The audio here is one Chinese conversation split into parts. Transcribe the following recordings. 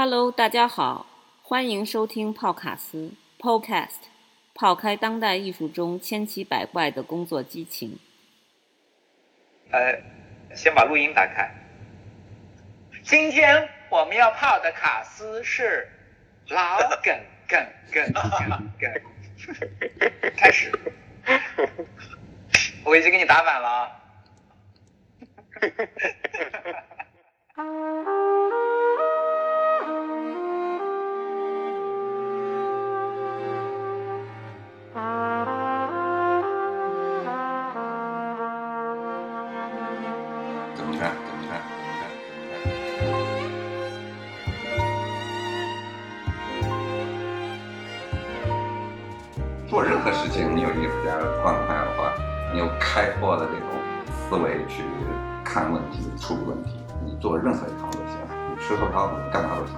Hello，大家好，欢迎收听泡卡斯 Podcast，泡开当代艺术中千奇百怪的工作激情。呃，先把录音打开。今天我们要泡的卡斯是老梗梗梗梗梗，开始。我已经给你打板了啊。的光环的话，你有开阔的这种思维去看问题、处理问题，你做任何一行都行，你吃喝嫖赌干嘛都行。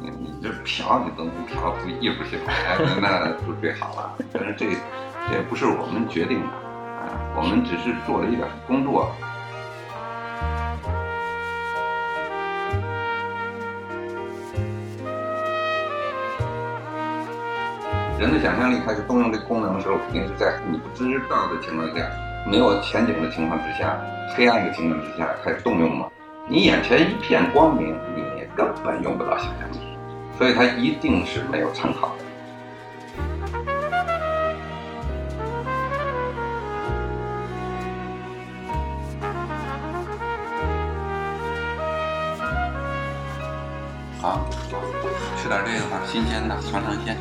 你你你这嫖，你都能嫖出艺术性来，那就最好了。但是这这不是我们决定的啊，我们只是做了一点工作。人的想象力开始动用这个功能的时候，肯定是在你不知道的情况下，没有前景的情况之下，黑暗的情况之下开始动用嘛。你眼前一片光明，你根本用不到想象力，所以它一定是没有参考的。好，吃点这个吧，新鲜的，尝尝鲜，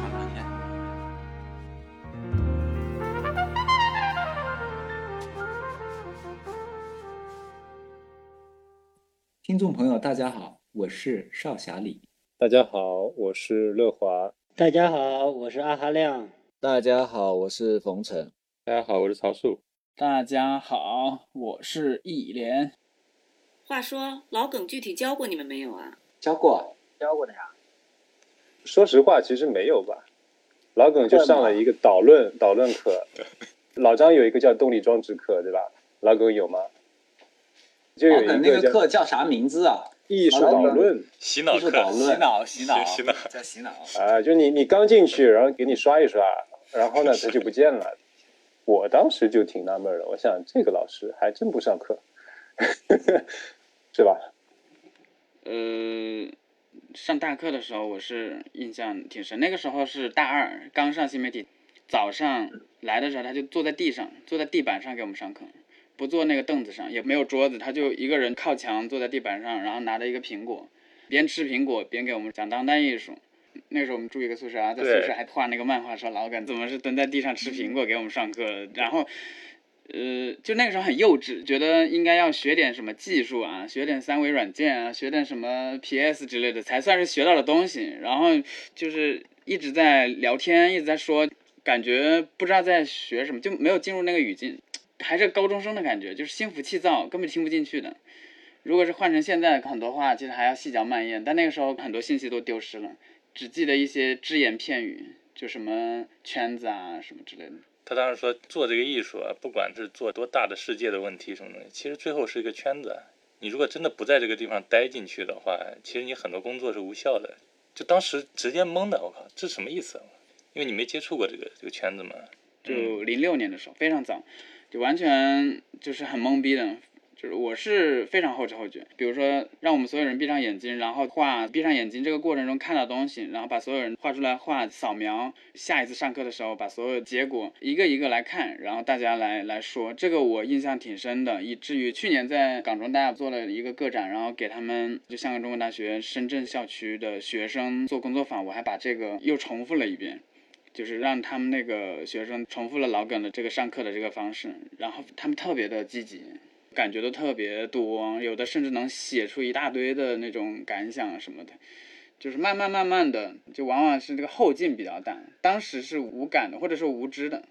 听众朋友，大家好，我是少侠李。大家好，我是乐华。大家好，我是阿哈亮。大家好，我是冯晨。大家好，我是曹树。大家好，我是易莲。话说老耿具体教过你们没有啊？教过，教过的呀。说实话，其实没有吧。老耿就上了一个导论导论课，老张有一个叫动力装置课，对吧？老耿有吗？就有一个课叫啥名字啊？艺术导论洗脑课，艺术导论洗脑，洗脑，洗脑，叫洗脑。啊，就你你刚进去，然后给你刷一刷，然后呢他就不见了。我当时就挺纳闷的，我想这个老师还真不上课，是吧？呃，上大课的时候我是印象挺深，那个时候是大二，刚上新媒体，早上来的时候他就坐在地上，坐在地板上给我们上课，不坐那个凳子上，也没有桌子，他就一个人靠墙坐在地板上，然后拿着一个苹果，边吃苹果边给我们讲当代艺术。那时候我们住一个宿舍啊，在宿舍还画那个漫画，说老耿怎么是蹲在地上吃苹果给我们上课，然后。呃，就那个时候很幼稚，觉得应该要学点什么技术啊，学点三维软件啊，学点什么 PS 之类的，才算是学到的东西。然后就是一直在聊天，一直在说，感觉不知道在学什么，就没有进入那个语境，还是高中生的感觉，就是心浮气躁，根本听不进去的。如果是换成现在，很多话其实还要细嚼慢咽，但那个时候很多信息都丢失了，只记得一些只言片语，就什么圈子啊什么之类的。他当时说做这个艺术啊，不管是做多大的世界的问题什么东西，其实最后是一个圈子。你如果真的不在这个地方待进去的话，其实你很多工作是无效的。就当时直接懵的，我靠，这什么意思？因为你没接触过这个这个圈子嘛。就零六年的时候，非常早，就完全就是很懵逼的。就是我是非常后知后觉，比如说让我们所有人闭上眼睛，然后画闭上眼睛这个过程中看到东西，然后把所有人画出来画扫描，下一次上课的时候把所有结果一个一个来看，然后大家来来说，这个我印象挺深的，以至于去年在港中大做了一个个展，然后给他们就香港中文大学深圳校区的学生做工作坊，我还把这个又重复了一遍。就是让他们那个学生重复了老梗的这个上课的这个方式，然后他们特别的积极，感觉都特别多，有的甚至能写出一大堆的那种感想什么的，就是慢慢慢慢的，就往往是这个后劲比较大，当时是无感的或者是无知的。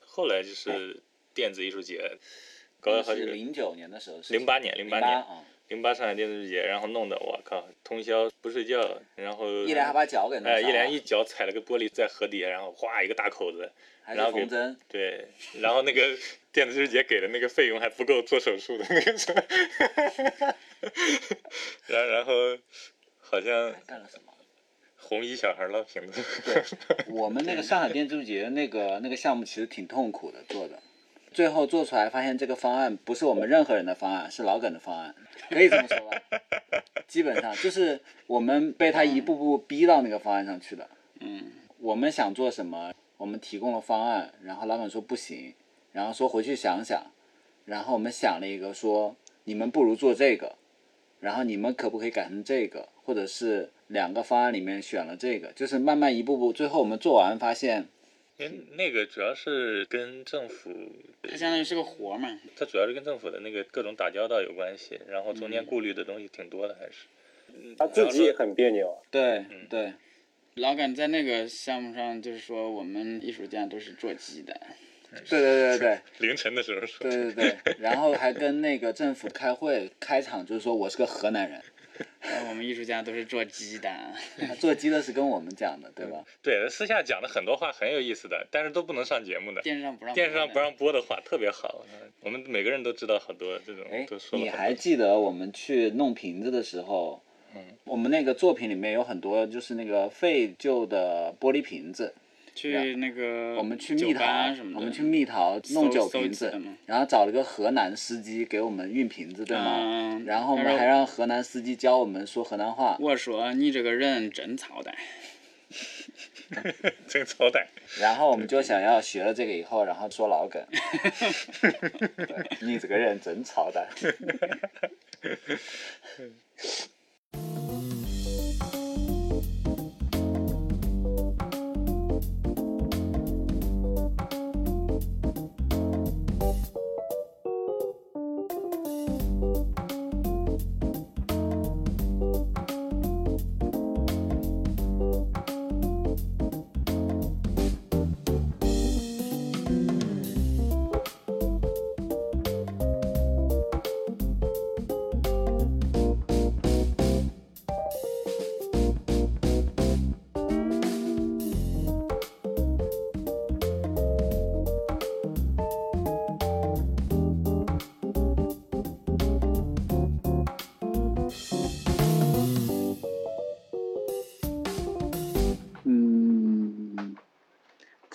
后来就是电子艺术节，搞了好几个。是零九年的时候，零八年，零八年，啊，零八上海电子艺术节，然后弄得我靠，通宵不睡觉，然后一连还把脚给弄哎，一连一脚踩了个玻璃在河底下，然后哗一个大口子，还然后缝针，对，然后那个电子艺术节给的那个费用还不够做手术的那个 然然后好像干了什么？红衣小孩捞瓶子。对，我们那个上海电视节那个那个项目其实挺痛苦的做的，最后做出来发现这个方案不是我们任何人的方案，是老耿的方案，可以这么说吧？基本上就是我们被他一步步逼到那个方案上去的。嗯，我们想做什么，我们提供了方案，然后老板说不行，然后说回去想想，然后我们想了一个说你们不如做这个，然后你们可不可以改成这个，或者是两个方案里面选了这个，就是慢慢一步步，最后我们做完发现，因为那个主要是跟政府，它相当于是个活嘛。它主要是跟政府的那个各种打交道有关系，然后中间嗯顾虑的东西挺多的，还是。他自己也很别扭啊。对对，老耿在那个项目上就是说，我们艺术家都是做鸡的。对对对对 凌晨的时候说。对对对，然后还跟那个政府开会，开场就是说我是个河南人，呃 我们艺术家都是做鸡的。做鸡的是跟我们讲的，对吧？对，私下讲的很多话很有意思的，但是都不能上节目的。电视上不让播的电视上不让播的话特别好，我们每个人都知道好多这种哎都说你还记得我们去弄瓶子的时候，嗯，我们那个作品里面有很多就是那个废旧的玻璃瓶子，去那个我们去蜜桃什么，的，我们去蜜桃弄酒瓶子然后找了个河南司机给我们运瓶子，对吗？嗯然后我们还让河南司机教我们说河南话，我说你这个人真操蛋。真操蛋。然后我们就想要学了这个以后，然后说老梗，对你这个人真操蛋。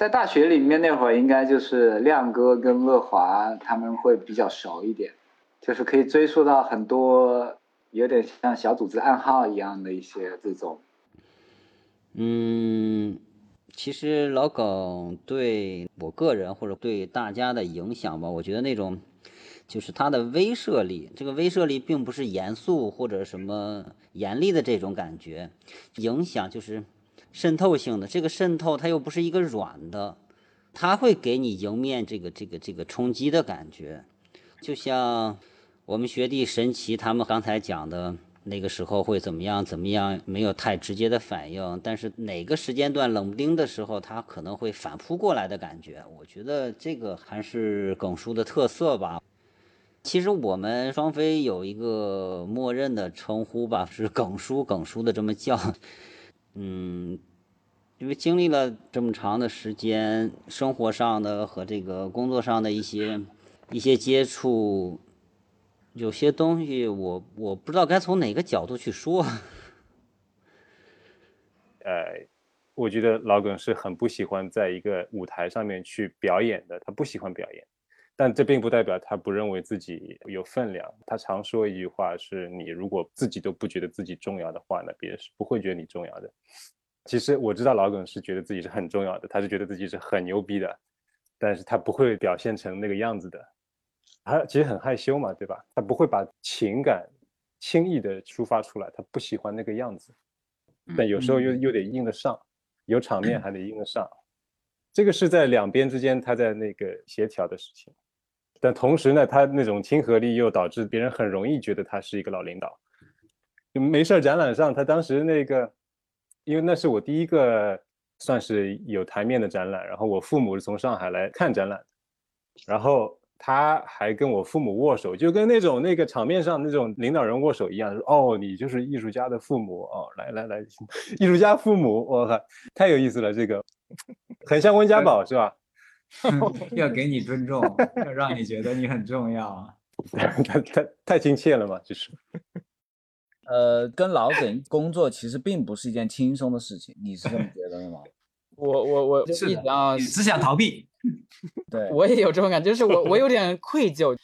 在大学里面那会儿，应该就是亮哥跟乐华他们会比较熟一点，就是可以追溯到很多有点像小组织暗号一样的一些这种。嗯，其实老耿对我个人或者对大家的影响吧，我觉得那种就是他的威慑力，这个威慑力并不是严肃或者什么严厉的这种感觉，影响就是渗透性的。这个渗透它又不是一个软的，它会给你迎面这个这个这个冲击的感觉，就像我们学弟神奇他们刚才讲的。那个时候会怎么样？怎么样？没有太直接的反应，但是哪个时间段冷不丁的时候，他可能会反扑过来的感觉。我觉得这个还是耿叔的特色吧。其实我们双飞有一个默认的称呼吧，是耿叔，耿叔的这么叫。嗯，因为经历了这么长的时间，生活上的和这个工作上的一些一些接触。有些东西我我不知道该从哪个角度去说。呃，我觉得老耿是很不喜欢在一个舞台上面去表演的，他不喜欢表演，但这并不代表他不认为自己有分量。他常说一句话是：你如果自己都不觉得自己重要的话，那别人是不会觉得你重要的。其实我知道老耿是觉得自己是很重要的，他是觉得自己是很牛逼的，但是他不会表现成那个样子的。他其实很害羞嘛，对吧？他不会把情感轻易的抒发出来，他不喜欢那个样子。但有时候又又得硬得上，有场面 还得硬得上。这个是在两边之间他在那个协调的事情。但同时呢，他那种亲和力又导致别人很容易觉得他是一个老领导。没事展览上，他当时那个，因为那是我第一个算是有台面的展览，然后我父母是从上海来看展览，然后。他还跟我父母握手，就跟那种那个场面上那种领导人握手一样，说：“哦，你就是艺术家的父母哦，来来来，艺术家父母，我靠，太有意思了，这个很像温家宝 是吧？要给你尊重，要让你觉得你很重要啊，太太太亲切了嘛，就是。呃，跟老耿工作其实并不是一件轻松的事情，你是这么觉得的吗？我我我就是的一直要你只想逃避。对，我也有这种感觉，就是我我有 点愧疚。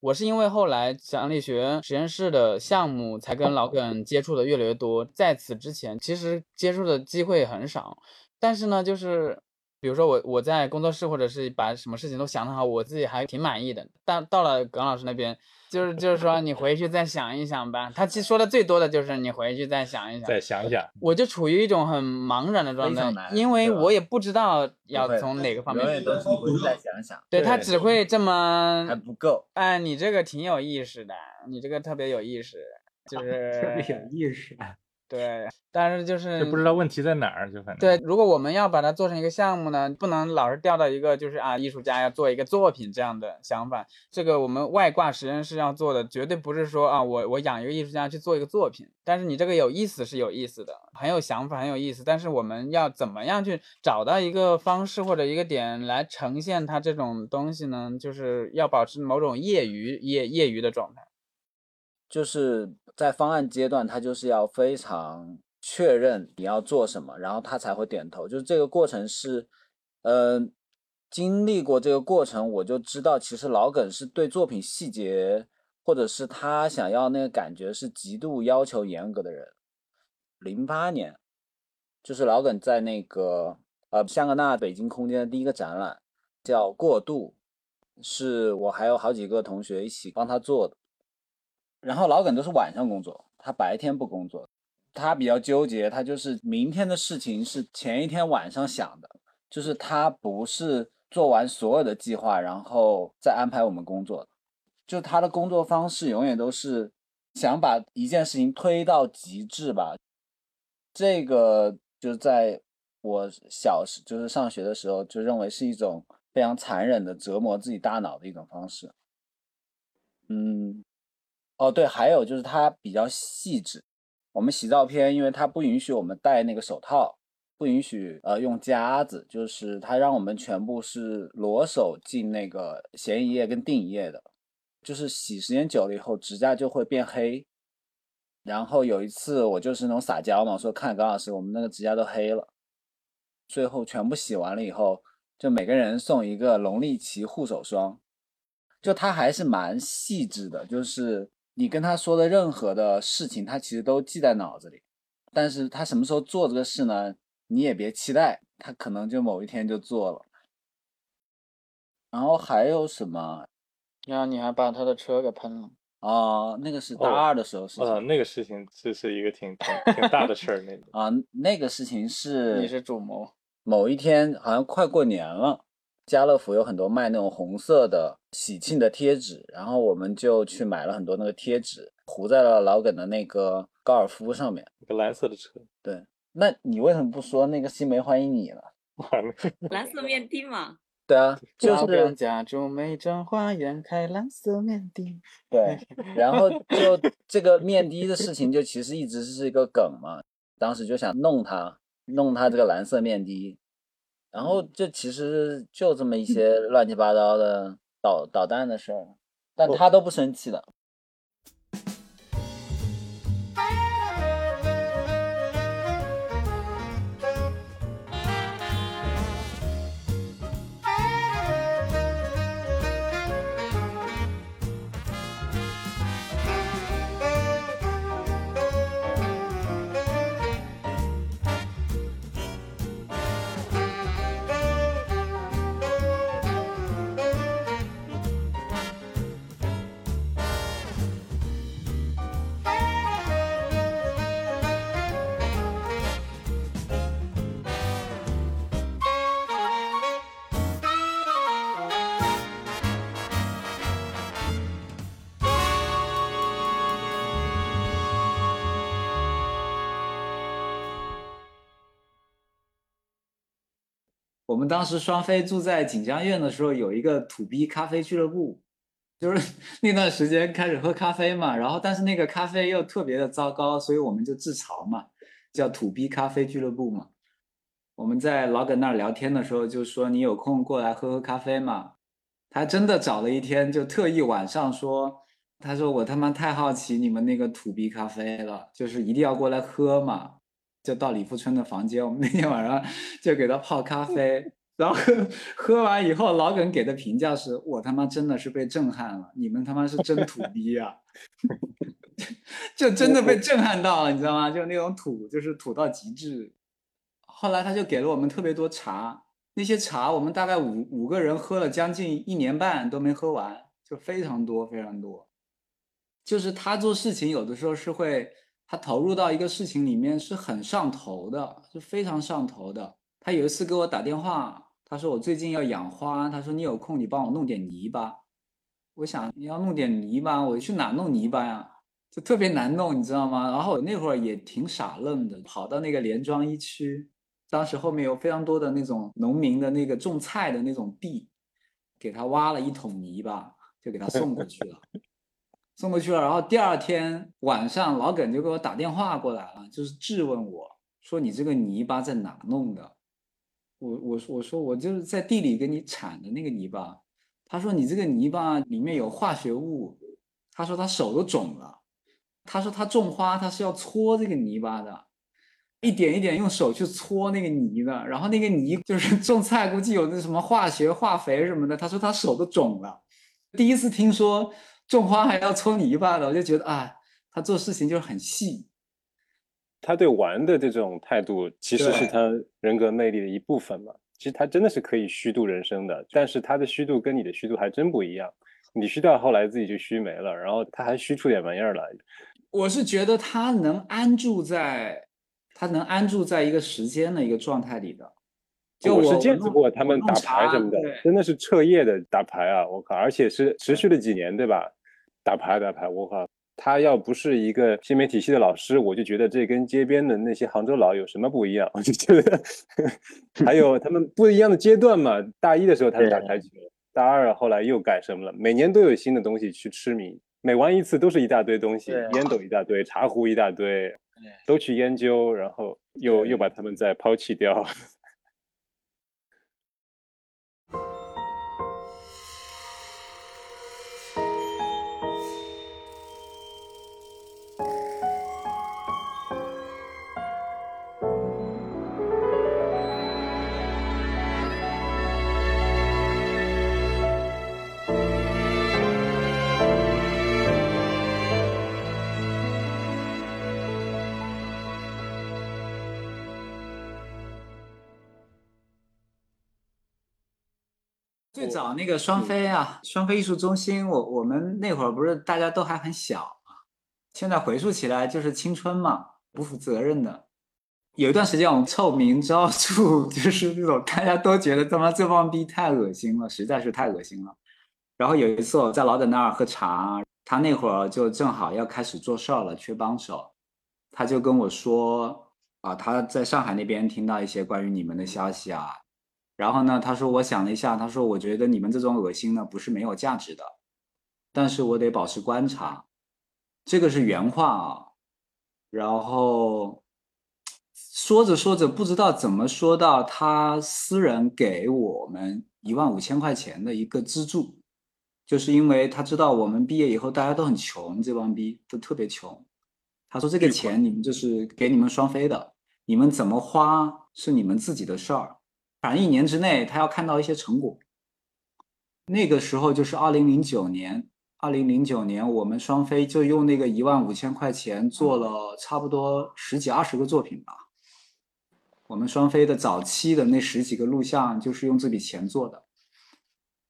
我是因为后来想力学实验室的项目才跟老耿接触的越来越多，在此之前其实接触的机会很少。但是呢，就是比如说我我在工作室或者是把什么事情都想得好，我自己还挺满意的。但到了耿老师那边，就是就是说你回去再想一想吧。他其实说的最多的就是你回去再想一想。再想想，我就处于一种很茫然的状态因为我也不知道要从哪个方面永远都是回去再想想，对他只会这么还不够。哎，你这个挺有意识的，你这个特别有意识，就 是特别有意识。对，但是就是就不知道问题在哪儿，就反正对，如果我们要把它做成一个项目呢，不能老是掉到一个就是啊，艺术家要做一个作品这样的想法。这个我们外挂实验室要做的，绝对不是说啊，我我养一个艺术家去做一个作品。但是你这个有意思是有意思的，很有想法，很有意思。但是我们要怎么样去找到一个方式或者一个点来呈现它这种东西呢？就是要保持某种业余业业余的状态。就是在方案阶段，他就是要非常确认你要做什么，然后他才会点头。就是这个过程是，呃，经历过这个过程，我就知道，其实老耿是对作品细节或者是他想要那个感觉是极度要求严格的人。零八年，就是老耿在那个呃香格纳北京空间的第一个展览叫《过渡》，是我还有好几个同学一起帮他做的。然后老耿都是晚上工作，他白天不工作。他比较纠结，他就是明天的事情是前一天晚上想的，就是他不是做完所有的计划，然后再安排我们工作。就他的工作方式永远都是想把一件事情推到极致吧。这个就在我小时就是上学的时候，就认为是一种非常残忍的折磨自己大脑的一种方式。嗯，哦对，还有就是它比较细致。我们洗照片，因为它不允许我们戴那个手套，不允许呃用夹子，就是它让我们全部是裸手进那个显影液跟定影液的，就是洗时间久了以后，指甲就会变黑。然后有一次我就是那种撒娇嘛，说看高老师，我们那个指甲都黑了。最后全部洗完了以后，就每个人送一个龙力奇护手霜。就它还是蛮细致的，就是你跟他说的任何的事情，他其实都记在脑子里。但是他什么时候做这个事呢？你也别期待，他可能就某一天就做了。然后还有什么？然后你还把他的车给喷了。哦，那个是大哦二的时候事情。呃，那个事情这是一个挺挺挺大的事儿，那个啊，那个事情是你是主谋。某一天好像快过年了，家乐福有很多卖那种红色的喜庆的贴纸，然后我们就去买了很多那个贴纸，糊在了老耿的那个高尔夫上面。一个蓝色的车，对，那你为什么不说那个新梅欢迎你呢？完了，蓝色面的嘛，对啊，就是家住美珍花园，开蓝色面的。对，然后就这个面的的事情，就其实一直是一个梗嘛。当时就想弄他，弄他这个蓝色面的，然后这其实就这么一些乱七八糟的捣捣蛋的事儿，但他都不生气的。我们当时双飞住在锦江苑的时候，有一个土逼咖啡俱乐部，就是 那段时间开始喝咖啡嘛，然后但是那个咖啡又特别的糟糕，所以我们就自嘲嘛，叫土逼咖啡俱乐部嘛。我们在老耿那儿聊天的时候就说你有空过来喝喝咖啡嘛，他真的找了一天，就特意晚上说他说我他妈太好奇你们那个土逼咖啡了，就是一定要过来喝嘛。就到李富春的房间，我们那天晚上就给他泡咖啡，然后喝喝完以后，老耿给的评价是我他妈真的是被震撼了，你们他妈是真土逼啊！就真的被震撼到了，你知道吗？就那种土，就是土到极致。后来他就给了我们特别多茶，那些茶我们大概五五个人喝了将近一年半都没喝完，就非常多非常多。就是他做事情有的时候是会。他投入到一个事情里面是很上头的，是非常上头的。他有一次给我打电话，他说我最近要养花，他说你有空你帮我弄点泥巴。我想你要弄点泥巴，我去哪弄泥巴呀？就特别难弄，你知道吗？然后我那会儿也挺傻愣的，跑到那个连庄一区，当时后面有非常多的那种农民的那个种菜的那种地，给他挖了一桶泥巴，就给他送过去了。送过去了，然后第二天晚上，老耿就给我打电话过来了，就是质问我说：“你这个泥巴在哪弄的？”我我我说我就是在地里给你铲的那个泥巴。他说：“你这个泥巴里面有化学物。”他说他手都肿了。他说他种花他是要搓这个泥巴的，一点一点用手去搓那个泥的，然后那个泥就是 种菜估计有那什么化学化肥什么的。他说他手都肿了，第一次听说。种花还要搓泥巴的，我就觉得啊，他做事情就是很细。他对玩的这种态度，其实是他人格魅力的一部分嘛。其实他真的是可以虚度人生的，但是他的虚度跟你的虚度还真不一样。你虚到后来自己就虚没了，然后他还虚出点玩意儿来。我是觉得他能安住在，他能安住在一个时间的一个状态里的。就我是见识过他们打牌什么的，真的是彻夜的打牌啊！我靠，而且是持续了几年，对吧？打牌打牌，我靠！他要不是一个新媒体系的老师，我就觉得这跟街边的那些杭州佬有什么不一样？我就觉得 还有他们不一样的阶段嘛。大一的时候他是打台球，大二后来又改什么了？每年都有新的东西去痴迷，每玩一次都是一大堆东西，烟斗一大堆，茶壶一大堆，都去研究，然后又又把他们再抛弃掉。早那个双飞啊，双飞艺术中心，我我们那会儿不是大家都还很小嘛，现在回溯起来就是青春嘛，不负责任的。有一段时间我们臭名昭著，就是那种大家都觉得他妈这帮逼太恶心了，实在是太恶心了。然后有一次我在老耿那儿喝茶，他那会儿就正好要开始做事儿了，缺帮手，他就跟我说啊，他在上海那边听到一些关于你们的消息啊。然后呢，他说，我想了一下，他说，我觉得你们这种恶心呢，不是没有价值的，但是我得保持观察，这个是原话啊。然后说着说着，不知道怎么说到他私人给我们一万五千块钱的一个资助，就是因为他知道我们毕业以后大家都很穷，这帮逼都特别穷。他说这个钱你们就是给你们双飞的，你们怎么花是你们自己的事儿。反正一年之内，他要看到一些成果。那个时候就是二零零九年，二零零九年我们双飞就用那个一万五千块钱做了差不多十几二十个作品吧。我们双飞的早期的那十几个录像就是用这笔钱做的。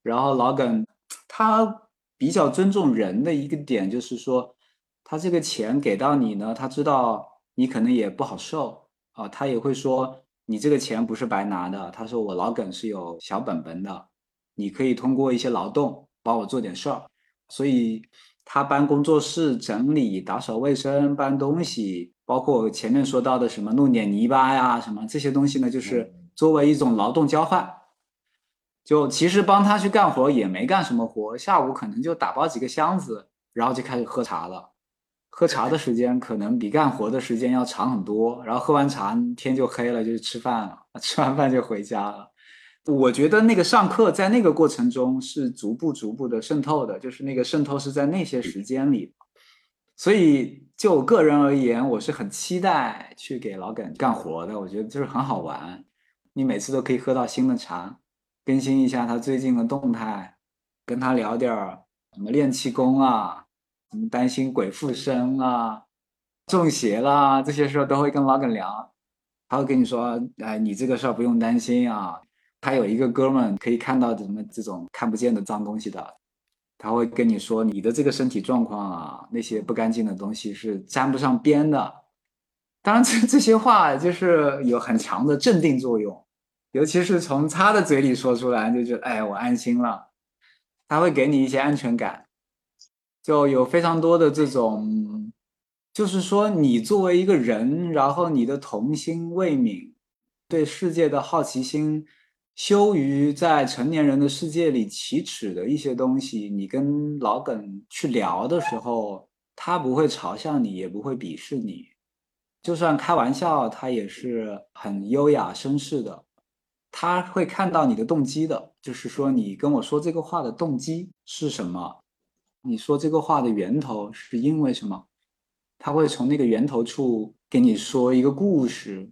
然后老耿他比较尊重人的一个点就是说，他这个钱给到你呢，他知道你可能也不好受啊，他也会说。你这个钱不是白拿的，他说我老耿是有小本本的，你可以通过一些劳动帮我做点事儿，所以他搬工作室、整理、打扫卫生、搬东西，包括前面说到的什么弄点泥巴呀什么这些东西呢，就是作为一种劳动交换，就其实帮他去干活也没干什么活，下午可能就打包几个箱子，然后就开始喝茶了。喝茶的时间可能比干活的时间要长很多，然后喝完茶天就黑了，就去吃饭了，吃完饭就回家了。我觉得那个上课在那个过程中是逐步逐步的渗透的，就是那个渗透是在那些时间里。所以就我个人而言，我是很期待去给老耿干活的。我觉得就是很好玩，你每次都可以喝到新的茶，更新一下他最近的动态，跟他聊点儿什么练气功啊，什么担心鬼附身啊，中邪啦这些事儿都会跟老耿聊。他会跟你说，哎，你这个事儿不用担心啊。他有一个哥们可以看到什么这种看不见的脏东西的。他会跟你说你的这个身体状况啊，那些不干净的东西是沾不上边的。当然，这这些话就是有很强的镇定作用，尤其是从他的嘴里说出来，就觉得哎，我安心了。他会给你一些安全感，就有非常多的这种，就是说你作为一个人，然后你的童心未泯，对世界的好奇心。羞于在成年人的世界里启齿的一些东西，你跟老耿去聊的时候，他不会嘲笑你，也不会鄙视你，就算开玩笑，他也是很优雅绅士的。他会看到你的动机的，就是说你跟我说这个话的动机是什么，你说这个话的源头是因为什么，他会从那个源头处给你说一个故事，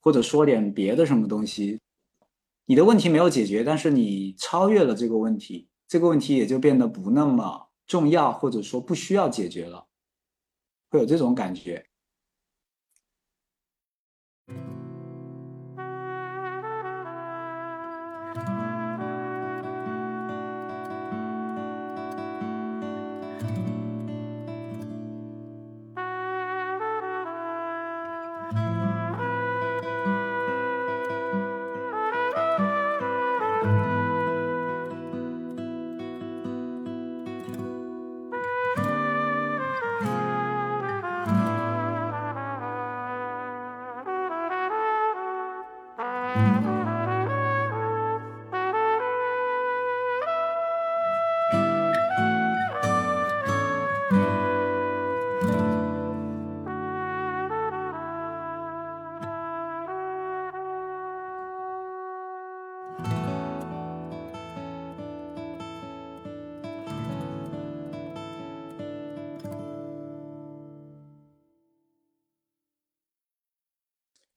或者说点别的什么东西。你的问题没有解决，但是你超越了这个问题，这个问题也就变得不那么重要，或者说不需要解决了，会有这种感觉。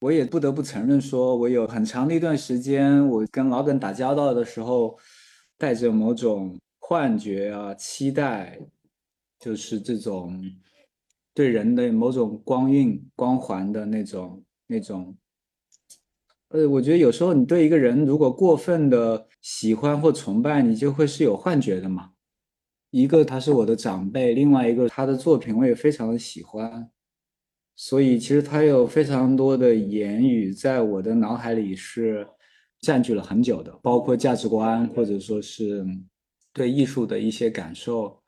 我也不得不承认，说我有很长的一段时间，我跟老耿打交道的时候，带着某种幻觉啊、期待，就是这种对人的某种光晕、光环的那种、那种。呃，我觉得有时候你对一个人如果过分的喜欢或崇拜，你就会是有幻觉的嘛。一个他是我的长辈，另外一个他的作品我也非常的喜欢。所以，其实他有非常多的言语在我的脑海里是占据了很久的，包括价值观或者说是对艺术的一些感受。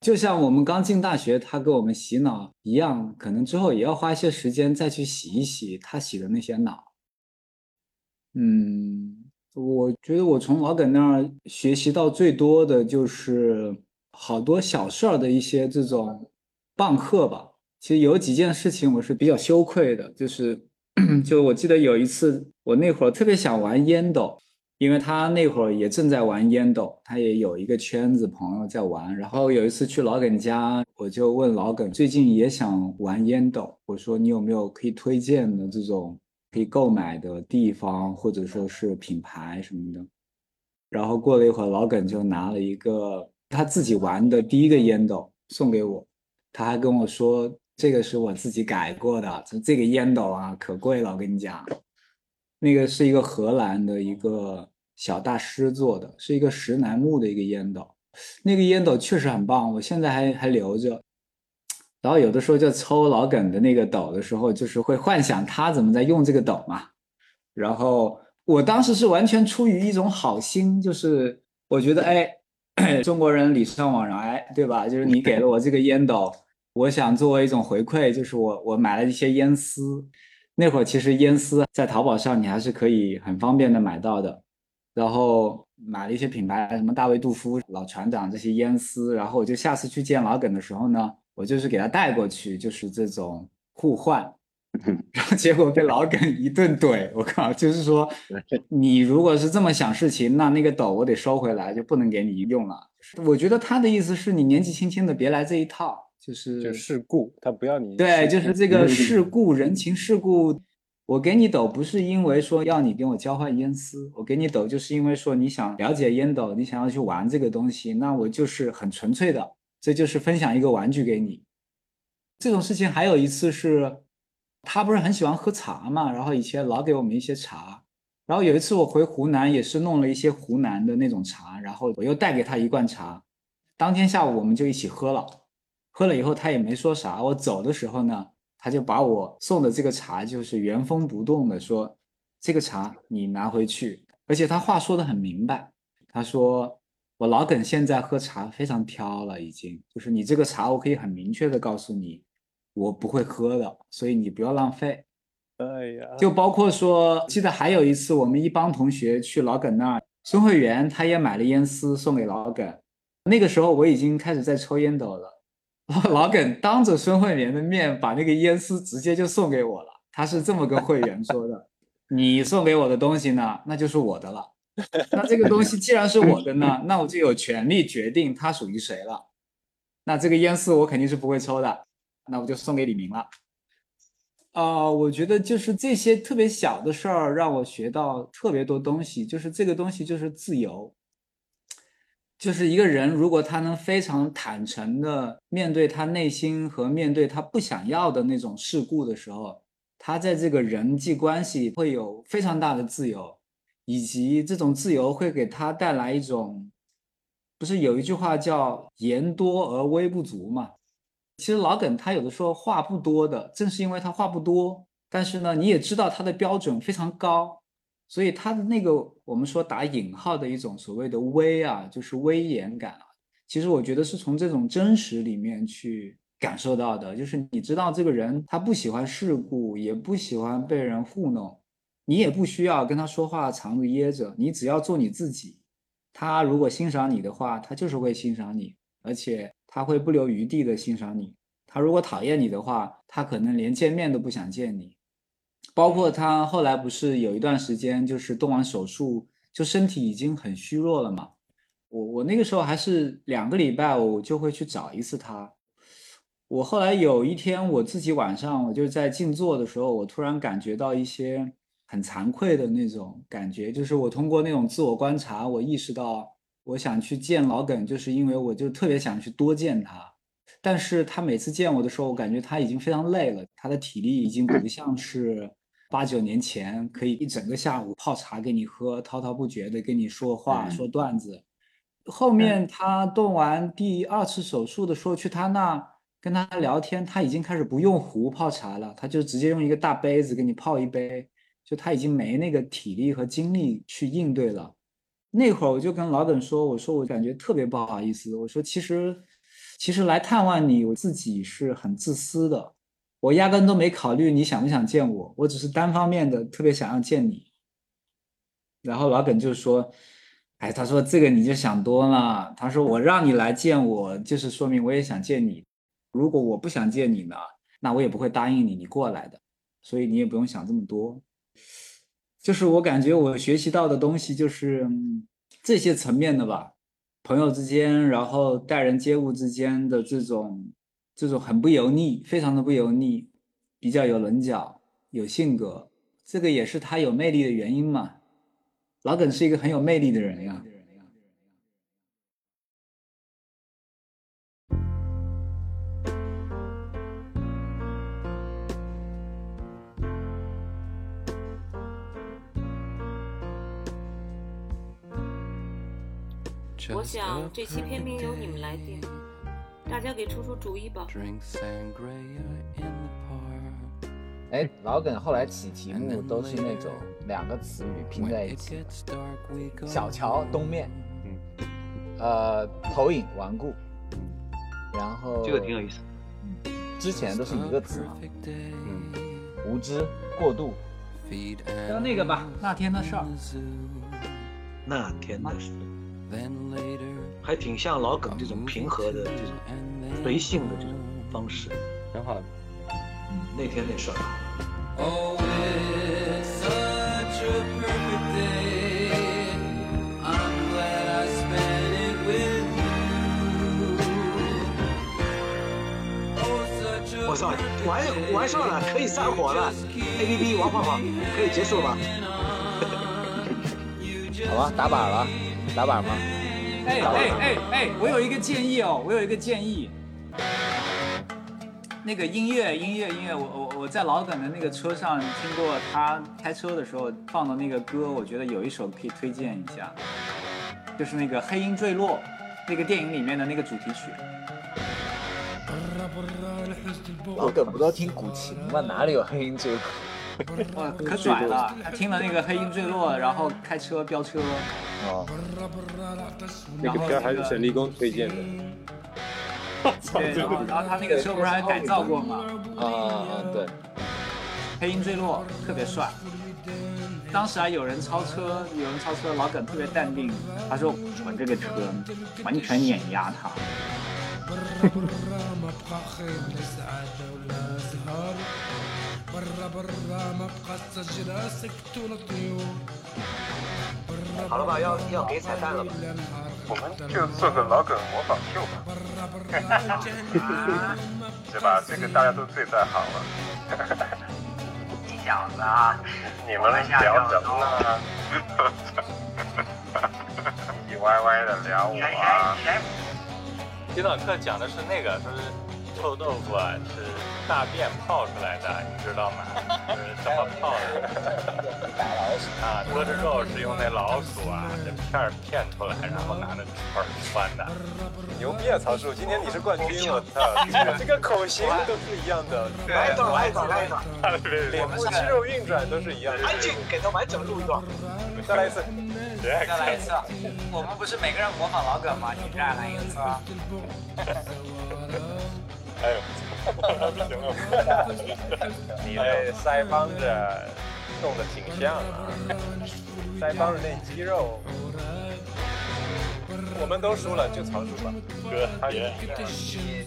就像我们刚进大学，他给我们洗脑一样，可能之后也要花一些时间再去洗一洗他洗的那些脑。嗯，我觉得我从老耿那儿学习到最多的就是好多小事儿的一些这种棒喝吧。其实有几件事情我是比较羞愧的，就是，就我记得有一次，我那会儿特别想玩烟斗，因为他那会儿也正在玩烟斗，他也有一个圈子朋友在玩。然后有一次去老耿家，我就问老耿最近也想玩烟斗，我说你有没有可以推荐的这种可以购买的地方或者说是品牌什么的。然后过了一会儿，老耿就拿了一个他自己玩的第一个烟斗送给我，他还跟我说。这个是我自己改过的，这这个烟斗啊可贵了，我跟你讲，那个是一个荷兰的一个小大师做的，是一个石楠木的一个烟斗，那个烟斗确实很棒，我现在还还留着。然后有的时候就抽老耿的那个斗的时候，就是会幻想他怎么在用这个斗嘛。然后我当时是完全出于一种好心，就是我觉得哎，中国人礼尚往来，对吧？就是你给了我这个烟斗。我想作为一种回馈，就是我我买了一些烟丝，那会儿其实烟丝在淘宝上你还是可以很方便的买到的，然后买了一些品牌，什么大卫杜夫、老船长这些烟丝，然后我就下次去见老耿的时候呢，我就是给他带过去，就是这种互换，然后结果被老耿一顿怼，我靠，就是说你如果是这么想事情，那那个斗我得收回来，就不能给你用了。我觉得他的意思是你年纪轻轻的别来这一套，就是就世故，他不要你对，就是这嗯个世故、人情世故。我给你抖不是因为说要你跟我交换烟丝，我给你抖就是因为说你想了解烟斗，你想要去玩这个东西，那我就是很纯粹的，这就是分享一个玩具给你。这种事情还有一次是，他不是很喜欢喝茶嘛，然后以前老给我们一些茶，然后有一次我回湖南也是弄了一些湖南的那种茶，然后我又带给他一罐茶，当天下午我们就一起喝了，喝了以后他也没说啥，我走的时候呢。他就把我送的这个茶，就是原封不动的说，这个茶你拿回去，而且他话说的很明白。他说我老耿现在喝茶非常挑了，已经就是你这个茶，我可以很明确的告诉你，我不会喝的，所以你不要浪费。哎呀，就包括说，记得还有一次我们一帮同学去老耿那儿，孙慧媛他也买了烟丝送给老耿，那个时候我已经开始在抽烟斗了。老耿当着孙慧莲的面把那个烟丝直接就送给我了，他是这么跟慧媛说的：“你送给我的东西呢，那就是我的了。那这个东西既然是我的呢，那我就有权利决定它属于谁了。那这个烟丝我肯定是不会抽的，那我就送给李明了。”啊、我觉得就是这些特别小的事儿让我学到特别多东西，就是这个东西就是自由。就是一个人，如果他能非常坦诚的面对他内心和面对他不想要的那种事故的时候，他在这个人际关系会有非常大的自由，以及这种自由会给他带来一种，不是有一句话叫“言多而微不足”嘛？其实老耿他有的时候话不多的，正是因为他话不多，但是呢，你也知道他的标准非常高。所以他的那个我们说打引号的一种所谓的威啊，就是威严感啊，其实我觉得是从这种真实里面去感受到的，就是你知道这个人他不喜欢世故，也不喜欢被人糊弄，你也不需要跟他说话藏着掖着，你只要做你自己。他如果欣赏你的话，他就是会欣赏你，而且他会不留余地的欣赏你。他如果讨厌你的话，他可能连见面都不想见你。包括他后来不是有一段时间就是动完手术，就身体已经很虚弱了嘛。我我那个时候还是两个礼拜我就会去找一次他。我后来有一天我自己晚上我就在静坐的时候，我突然感觉到一些很惭愧的那种感觉，就是我通过那种自我观察，我意识到我想去见老耿，就是因为我就特别想去多见他。但是他每次见我的时候，我感觉他已经非常累了，他的体力已经不像是八九年前可以一整个下午泡茶给你喝，滔滔不绝的跟你说话、说段子。后面他动完第二次手术的时候，去他那跟他聊天，他已经开始不用壶泡茶了，他就直接用一个大杯子给你泡一杯，就他已经没那个体力和精力去应对了。那会儿我就跟老耿说，我说我感觉特别不好意思，我说其实。其实来探望你，我自己是很自私的，我压根都没考虑你想不想见我，我只是单方面的特别想要见你。然后老耿就说：“哎，他说这个你就想多了。他说我让你来见我，就是说明我也想见你。如果我不想见你呢，那我也不会答应你你过来的。所以你也不用想这么多。就是我感觉我学习到的东西就是、这些层面的吧。”朋友之间，然后待人接物之间的这种这种很不油腻，非常的不油腻，比较有棱角，有性格，这个也是他有魅力的原因嘛。老耿是一个很有魅力的人呀。我想这期片名由你们来定，大家给出出主意吧。哎，老耿后来起题目都是那种两个词语拼在一起的，小桥东面，嗯，呃，投影顽固，然后这个挺有意思。嗯，之前都是一个词嘛，嗯，无知过度。叫那个吧，那天的事儿。那天的事。还挺像老耿这种平和的这种随性的这种方式，挺好的。嗯，那天那事儿。Oh, it's such a perfect day. I'm glad I spent it with you. Oh, such a 我操，完完事儿了，可以散伙了。A P P 王胖胖可以结束了吧？好吧，打板了，打板吗？哎哎哎哎，我有一个建议哦，我有一个建议。那个音乐音乐音乐，我我我在老耿的那个车上听过他开车的时候放的那个歌，我觉得有一首可以推荐一下，就是那个《黑鹰坠落》那个电影里面的那个主题曲。老耿不都听古琴吗？哪里有黑鹰坠落？哇，可拽了！他听了那个《黑鹰坠落》，然后开车飙车。哦。那个片还是沈立功推荐的。对，然后然后他那个车不是还改造过吗？啊，对。黑鹰坠落特别帅，当时还有人超车，有人超车，老耿特别淡定，他说我这个车完全碾压他。好了吧，要要给彩蛋了吧？我们就做个老梗模仿秀吧，对吧？这个大家都最在行了。你小子啊，你们聊什么呢？唧唧歪歪的聊我啊。洗脑课讲的是那个，说是臭豆腐啊是大便泡出来的，你知道吗？是怎么泡的？打老鼠啊，说这肉是用那老鼠啊这片儿片出来，然后拿着串穿的。牛逼啊，曹叔！今天你是冠军，我操！这个口型都是一样的，来一段，来一段，来一段。脸部肌肉运转都是一样的。安静，给他完整录一段。再来一次。再来一次。我们不是每个人模仿老梗吗？你再来一次。哎呦！你这腮帮子动的挺像啊，腮帮子那肌肉。我们都输了，就曹叔吧。哥，爷，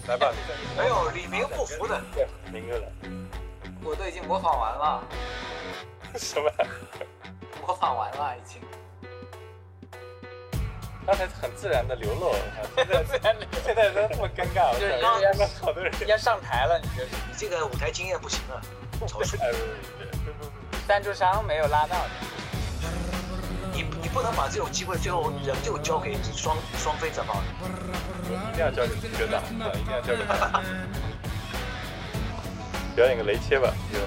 来吧。没有李明不服的。明哥来。我都已经模仿 完了。什么？模仿完了已经。刚才很自然的流露，现在现在都这么尴尬，就是要好多人要上台了，你这你这个舞台经验不行啊，曹叔。赞助商没有拉到你你不能把这种机会最后人就交给双双飞怎么？一定要交给学长，一定要交给他。表演个雷切吧，就。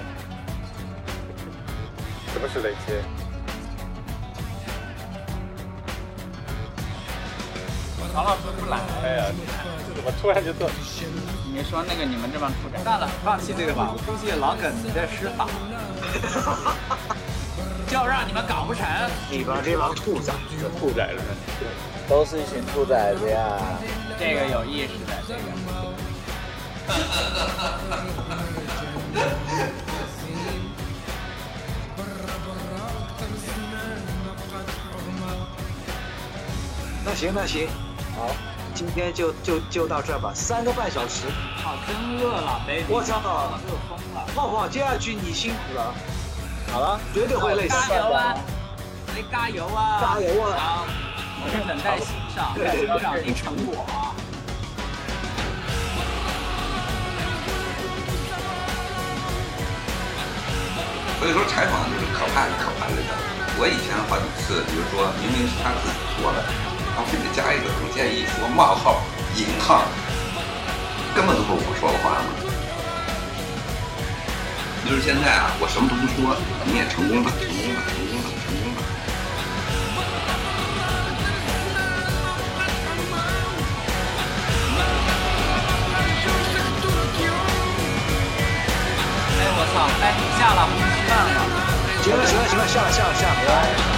什么是雷切？曹老师不来，哎呀，怎么突然就做？你说那个你们这帮兔崽，算了，放弃这个吧。我估计老耿你在施法，就让你们搞不成。你们这帮兔崽子，兔崽子，都是一群兔崽子呀。这个有意识的，这个。那 行那行，好，今天就就就到这儿吧，三个半小时。好，真饿了，baby。我操，饿疯了。泡泡，接下去你辛苦了。好了，绝对会累死。加油啊！你加油啊！加油啊！好，我们等待欣赏，欣赏你成果。所以说采访就是可怕是可怕的。我以前好几次，比如说明明是他自己说的，然后非得加一个不建议说冒号引号，根本都是我说的话嘛。就是现在啊，我什么都不说，你也成功了，成功了，成功了，成功了。哎，我操！哎，下了，我们吃饭了。行了行了行了，下了下了下了。